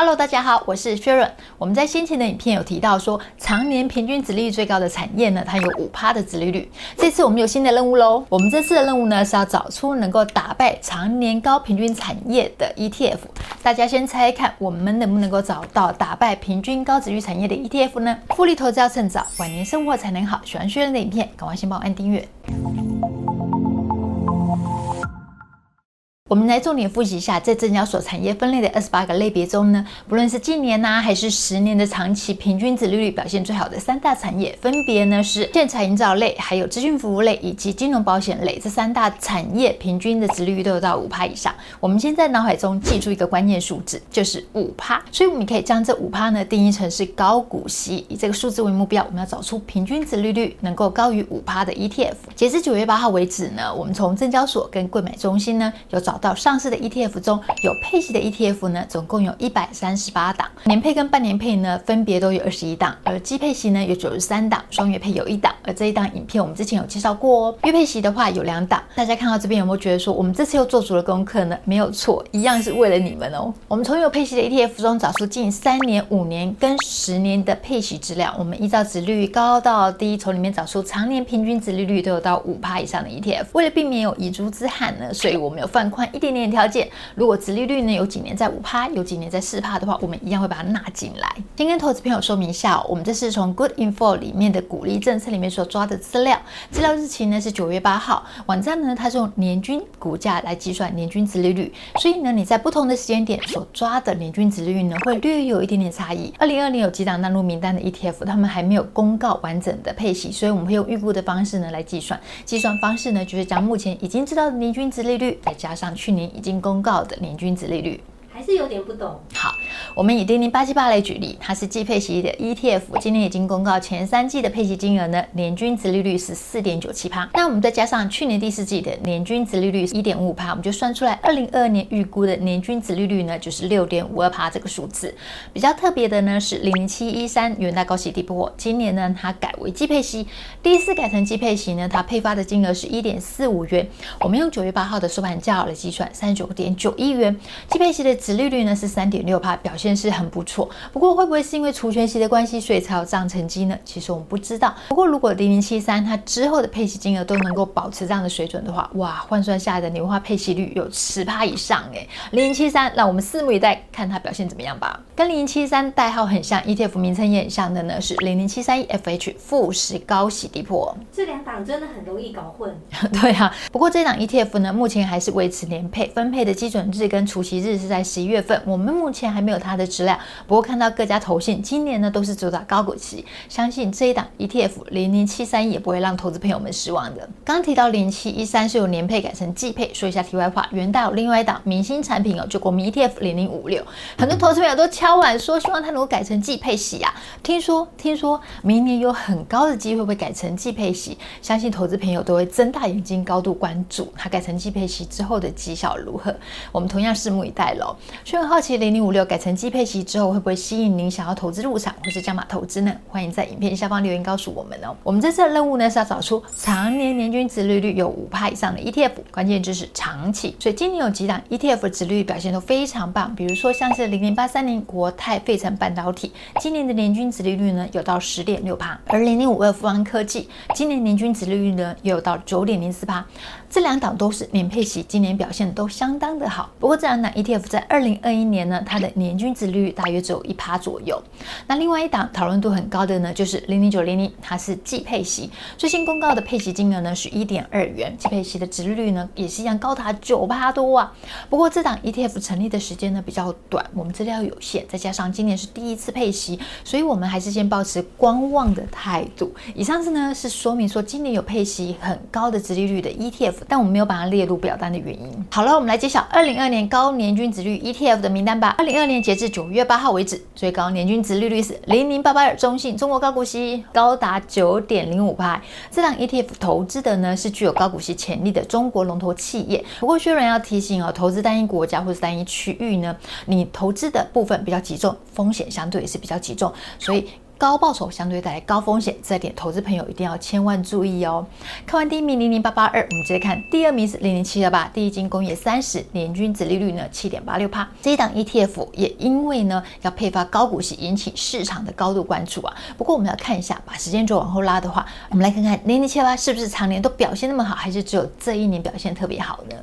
Hello，大家好，我是 Sharon。我们在先前的影片有提到说，常年平均值利率最高的产业呢，它有五趴的值利率。这次我们有新的任务喽。我们这次的任务呢，是要找出能够打败常年高平均产业的 ETF。大家先猜看，我们能不能够找到打败平均高值率产业的 ETF 呢？复利投资要趁早，晚年生活才能好。喜欢 Sharon 的影片，赶快先帮我按订阅。我们来重点复习一下，在证交所产业分类的二十八个类别中呢，不论是近年呐、还是十年的长期平均值利率表现最好的三大产业，分别呢是建材营造类、还有资讯服务类以及金融保险类。这三大产业平均的值利率都有到五趴以上。我们先在脑海中记住一个关键数字，就是五趴。所以我们可以将这五趴呢定义成是高股息，以这个数字为目标，我们要找出平均值利率能够高于五趴的 ETF。截至九月八号为止呢，我们从证交所跟柜买中心呢有找。到上市的 ETF 中有配息的 ETF 呢，总共有一百三十八档，年配跟半年配呢分别都有二十一档，而季配息呢有九十三档，双月配有一档。而这一档影片我们之前有介绍过哦，月配息的话有两档。大家看到这边有没有觉得说我们这次又做足了功课呢？没有错，一样是为了你们哦。我们从有配息的 ETF 中找出近三年、五年跟十年的配息资料，我们依照殖利率高到低，从里面找出常年平均殖利率都有到五趴以上的 ETF。为了避免有遗珠之憾呢，所以我们有放宽。一点点条件，如果殖利率呢有几年在五趴，有几年在四趴的话，我们一样会把它纳进来。先跟投资朋友说明一下，我们这是从 Good Info 里面的股利政策里面所抓的资料，资料日期呢是九月八号。网站呢它是用年均股价来计算年均殖利率，所以呢你在不同的时间点所抓的年均殖利率呢会略有一点点差异。二零二零有几档纳入名单的 ETF，他们还没有公告完整的配息，所以我们会用预估的方式呢来计算。计算方式呢就是将目前已经知道的年均殖利率再加上去年已经公告的年均值利率。还是有点不懂。好，我们以零零八七八来举例，它是季配息的 ETF，今年已经公告前三季的配息金额呢，年均殖利率是四点九七趴。那我们再加上去年第四季的年均殖利率一点五五趴，我们就算出来二零二二年预估的年均殖利率呢，就是六点五二趴这个数字。比较特别的呢是零零七一三元大高息低波，今年呢它改为季配息，第一次改成季配息呢，它配发的金额是一点四五元。我们用九月八号的收盘价来计算，三十九点九亿元。季配息的。殖利率呢是三点六趴，表现是很不错。不过会不会是因为除权息的关系，所以才有这样成绩呢？其实我们不知道。不过如果零零七三它之后的配息金额都能够保持这样的水准的话，哇，换算下来的年化配息率有十趴以上诶。零零七三，让我们拭目以待，看它表现怎么样吧。跟零零七三代号很像，ETF 名称也很像的呢，是零零七三一 FH 富时高息低破。这两档真的很容易搞混。对啊，不过这档 ETF 呢，目前还是维持年配，分配的基准日跟除息日是在。十一月份，我们目前还没有它的资料。不过看到各家投信今年呢都是主打高股息，相信这一档 ETF 零零七三也不会让投资朋友们失望的。刚提到零七一三是由年配改成季配，说一下题外话，元大有另外一档明星产品哦，就国民 ETF 零零五六，很多投资朋友都敲碗说希望它能够改成季配息啊。听说听说明年有很高的机会会改成季配息，相信投资朋友都会睁大眼睛高度关注它改成季配息之后的绩效如何。我们同样拭目以待喽。所以很好奇，零零五六改成季配息之后，会不会吸引您想要投资入场或是加码投资呢？欢迎在影片下方留言告诉我们哦。我们这次的任务呢是要找出常年年均值利率有五趴以上的 ETF，关键就是长期。所以今年有几档 ETF 的殖利率表现都非常棒，比如说像是零零八三零国泰费城半导体，今年的年均值利率呢有到十点六帕，而零零五二富安科技今年年均值利率呢也有到九点零四帕。这两档都是年配息，今年表现都相当的好。不过这两档 ETF 在二零二一年呢，它的年均值率大约只有一趴左右。那另外一档讨论度很高的呢，就是零零九零零，它是季配息，最新公告的配息金额呢是一点二元，季配息的值率呢也是一样高达九趴多啊。不过这档 ETF 成立的时间呢比较短，我们资料有限，再加上今年是第一次配息，所以我们还是先保持观望的态度。以上是呢是说明说今年有配息很高的值利率的 ETF。但我们没有把它列入表单的原因。好了，我们来揭晓二零二年高年均值率 ETF 的名单吧。二零二年截至九月八号为止，最高年均值利率是零零八八二中信中国高股息，高达九点零五派。这档 ETF 投资的呢是具有高股息潜力的中国龙头企业。不过，薛仁要提醒哦，投资单一国家或是单一区域呢，你投资的部分比较集中，风险相对也是比较集中，所以。高报酬相对带来高风险，这点投资朋友一定要千万注意哦。看完第一名零零八八二，我们接着看第二名是零零七二八，第一金工业三十年均值利率呢七点八六趴。这一档 ETF 也因为呢要配发高股息，引起市场的高度关注啊。不过我们要看一下，把时间轴往后拉的话，我们来看看零零七二八是不是常年都表现那么好，还是只有这一年表现特别好呢？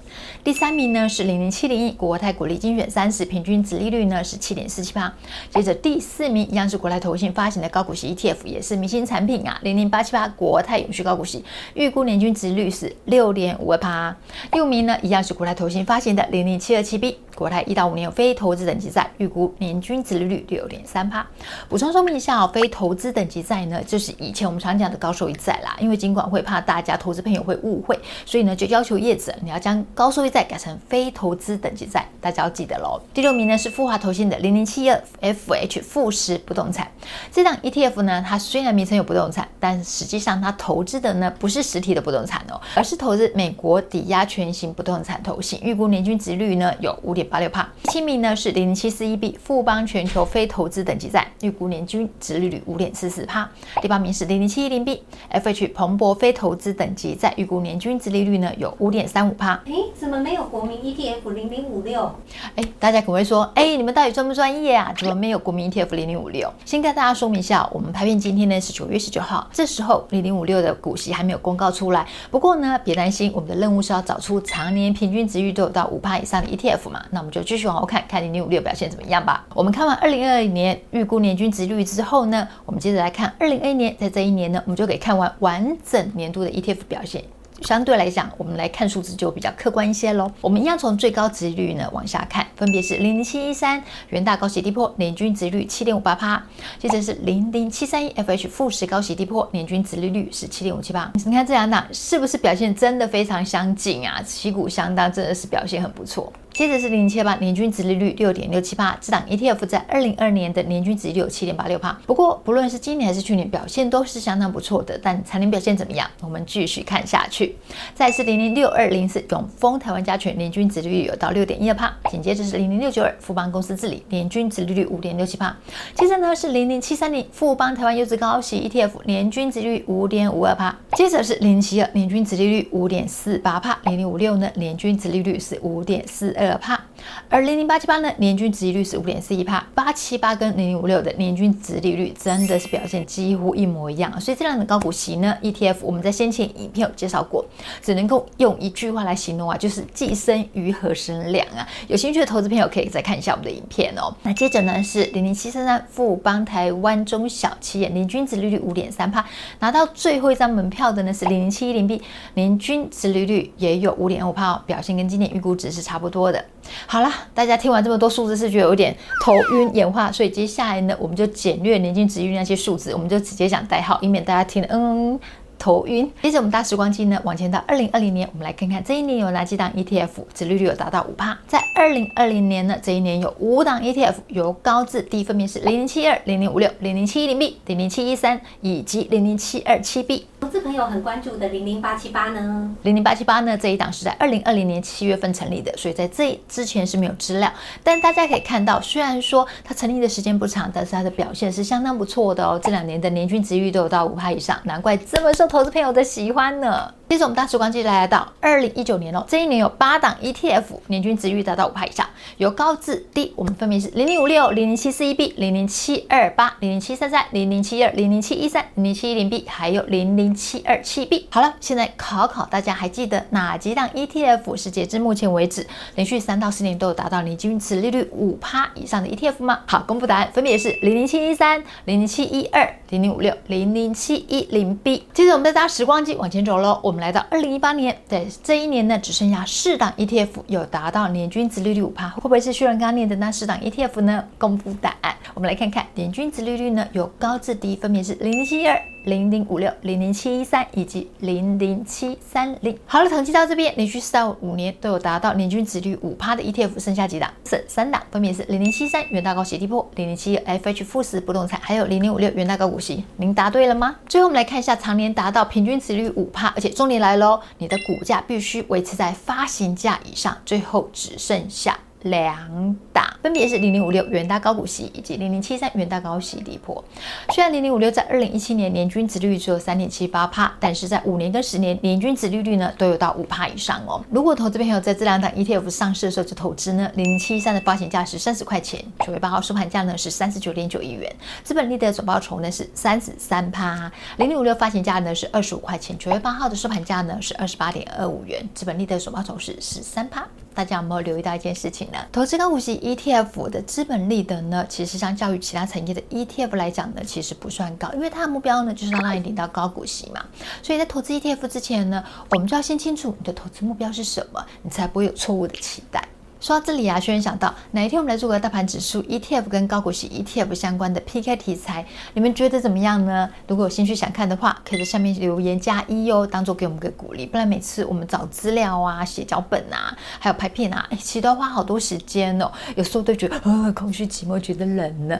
第三名呢是零零七零一国泰股利精选三十，平均值利率呢是七点四七趴。接着第四名一样是国泰投信发行的高股息 ETF，也是明星产品啊，零零八七八国泰永续高股息，预估年均殖利率是六点五二趴。第五名呢一样是国泰投信发行的零零七二七 B 国泰一到五年有非投资等级债，预估年均殖利率六点三趴。补充说明一下哦，非投资等级债呢，就是以前我们常讲的高收益债啦。因为金管会怕大家投资朋友会误会，所以呢就要求业者你要将高收益债改成非投资等级债，大家要记得喽。第六名呢是富华投信的零零七二 FH 富时不动产，这档 ETF 呢，它虽然名称有不动产，但实际上它投资的呢不是实体的不动产哦，而是投资美国抵押权型不动产投信，预估年均值率呢有五点八六帕。第七名呢是零零七四一 B 富邦全球非投资等级债，预估年均值利率五点四四帕。第八名是零零七一零 B FH 彭博非投资等级债，预估年均值利率呢有五点三五帕。诶，怎么没有国民 ETF 零零五六？诶，大家可能会说，诶，你们到底专不专业啊？怎么没有国民 ETF 零零五六？先跟大家说明一下，我们拍片今天呢是九月十九号，这时候零零五六的股息还没有公告出来。不过呢，别担心，我们的任务是要找出常年平均值率都有到五趴以上的 ETF 嘛。那我们就继续往后看看零零五六表现怎么样吧。我们看完二零二一年预估年均值率之后呢，我们接着来看二零二一年，在这一年呢，我们就可以看完完整年度的 ETF 表现。相对来讲，我们来看数字就比较客观一些喽。我们一样从最高值率呢往下看，分别是零零七一三元大高息低破年均值率七点五八趴，接着是零零七三一 FH 富时高息低破年均值利率是七点五七八。你看这两档是不是表现真的非常相近啊？旗鼓相当，真的是表现很不错。接着是零零七八年均值利率六点六七趴，这档 ETF 在二零二年的年均值利率有七点八六趴。不过不论是今年还是去年表现都是相当不错的，但常年表现怎么样？我们继续看下去。再是零零六二零四永丰台湾加权年均值利率有到六点一二趴，紧接着是零零六九二富邦公司治理年均值利率五点六七趴。接着呢是零零七三零富邦台湾优质高息 ETF 年均值利率五点五二趴。接着是零零七二年均值利率五点四八帕，零零五六呢年均值利率是五点四二。可怕，而零零八七八呢，年均值利率是五点四一帕，八七八跟零零五六的年均值利率真的是表现几乎一模一样，所以这两的高股息呢，ETF 我们在先前影片有介绍过，只能够用一句话来形容啊，就是既生瑜何生亮啊！有兴趣的投资朋友可以再看一下我们的影片哦。那接着呢是零零七三三富邦台湾中小企业年均值利率五点三帕，拿到最后一张门票的呢是零零七一零 B，年均值利率也有五点五帕，表现跟今年预估值是差不多的。好了，大家听完这么多数字，是觉得有点头晕眼花，所以接下来呢，我们就简略年金值域那些数字，我们就直接讲代号，以免大家听得嗯。头晕。接着我们搭时光机呢，往前到二零二零年，我们来看看这一年有哪几档 ETF 殖利率有达到五帕。在二零二零年呢，这一年有五档 ETF 由高至低，分别是零零七二、零零五六、零零七一零 B、零零七一三以及零零七二七 B。投资朋友很关注的零零八七八呢？零零八七八呢，这一档是在二零二零年七月份成立的，所以在这之前是没有资料。但大家可以看到，虽然说它成立的时间不长，但是它的表现是相当不错的哦。这两年的年均殖利率都有到五趴以上，难怪这么受投资朋友的喜欢呢。接着我们大时光机来到二零一九年哦，这一年有八档 ETF 年均值率达到五趴以上，由高至低，我们分别是零零五六、零零七四一 B、零零七二八、零零七三三、零零七二、零零七一三、零零七一零 B，还有零零七二七 B。好了，现在考考大家，还记得哪几档 ETF 是截至目前为止连续三到四年都有达到年均值利率五趴以上的 ETF 吗？好，公布答案，分别是零零七一三、零零七一二、零零五六、零零七一零 B。接着我们再搭时光机往前走喽，我我们来到二零一八年，在这一年呢，只剩下四档 ETF 有达到年均值利率五趴，会不会是薛仁刚念的那四档 ETF 呢？公布答案，我们来看看年均值利率呢，由高至低，分别是零零七二。零零五六、零零七一三以及零零七三零。好了，统计到这边，连续四到五年都有达到年均值率五趴的 ETF，剩下几档？剩三档，分别是零零七三元大高息低波、零零七 FH 富时不动产，还有零零五六元大高股息。您答对了吗？最后我们来看一下常年达到平均值率五趴，而且重点来喽，你的股价必须维持在发行价以上，最后只剩下。两档，分别是零零五六元大高股息以及零零七三元大高息低破。虽然零零五六在二零一七年年均殖利率只有三点七八帕，但是在五年跟十年年均殖利率呢都有到五帕以上哦。如果投资朋友在这两档 ETF 上市的时候就投资呢，零零七三的发行价是三十块钱，九月八号收盘价呢是三十九点九亿元，资本利得总报酬呢是三十三帕。零零五六发行价呢是二十五块钱，九月八号的收盘价呢是二十八点二五元，资本利得总报酬是十三帕。大家有没有留意到一件事情呢？投资高股息 ETF 的资本利得呢，其实相较于其他产业的 ETF 来讲呢，其实不算高，因为它的目标呢就是要让你领到高股息嘛。所以在投资 ETF 之前呢，我们就要先清楚你的投资目标是什么，你才不会有错误的期待。说到这里啊，轩轩想到哪一天我们来做个大盘指数 ETF 跟高股息 ETF 相关的 PK 题材，你们觉得怎么样呢？如果有兴趣想看的话，可以在下面留言加一哦，当做给我们个鼓励。不然每次我们找资料啊、写脚本啊，还有拍片啊，哎，其实都要花好多时间哦。有时候都觉得啊，空虚寂寞，觉得冷呢。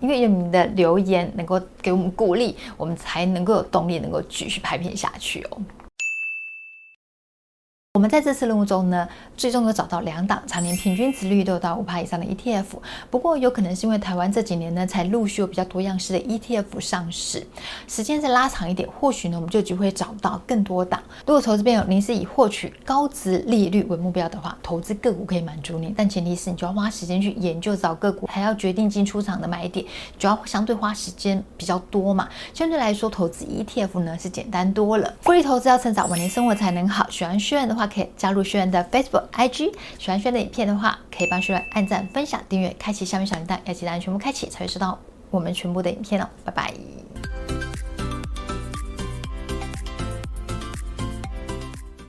因为有你们的留言能够给我们鼓励，我们才能够有动力，能够继续拍片下去哦。我们在这次任务中呢，最终有找到两档常年平均值率都有到五趴以上的 ETF。不过有可能是因为台湾这几年呢，才陆续有比较多样式的 ETF 上市，时间再拉长一点，或许呢，我们就有机会找到更多档。如果投资朋友您是以获取高值利率为目标的话，投资个股可以满足你，但前提是你就要花时间去研究找个股，还要决定进出场的买点，就要相对花时间比较多嘛。相对来说，投资 ETF 呢是简单多了。复利投资要趁早，晚年生活才能好。喜欢轩辕的话。可以加入轩辕的 Facebook、IG，喜欢轩辕的影片的话，可以帮轩辕按赞、分享、订阅、开启下面小铃铛，要记得按全部开启，才会收到我们全部的影片哦。拜拜。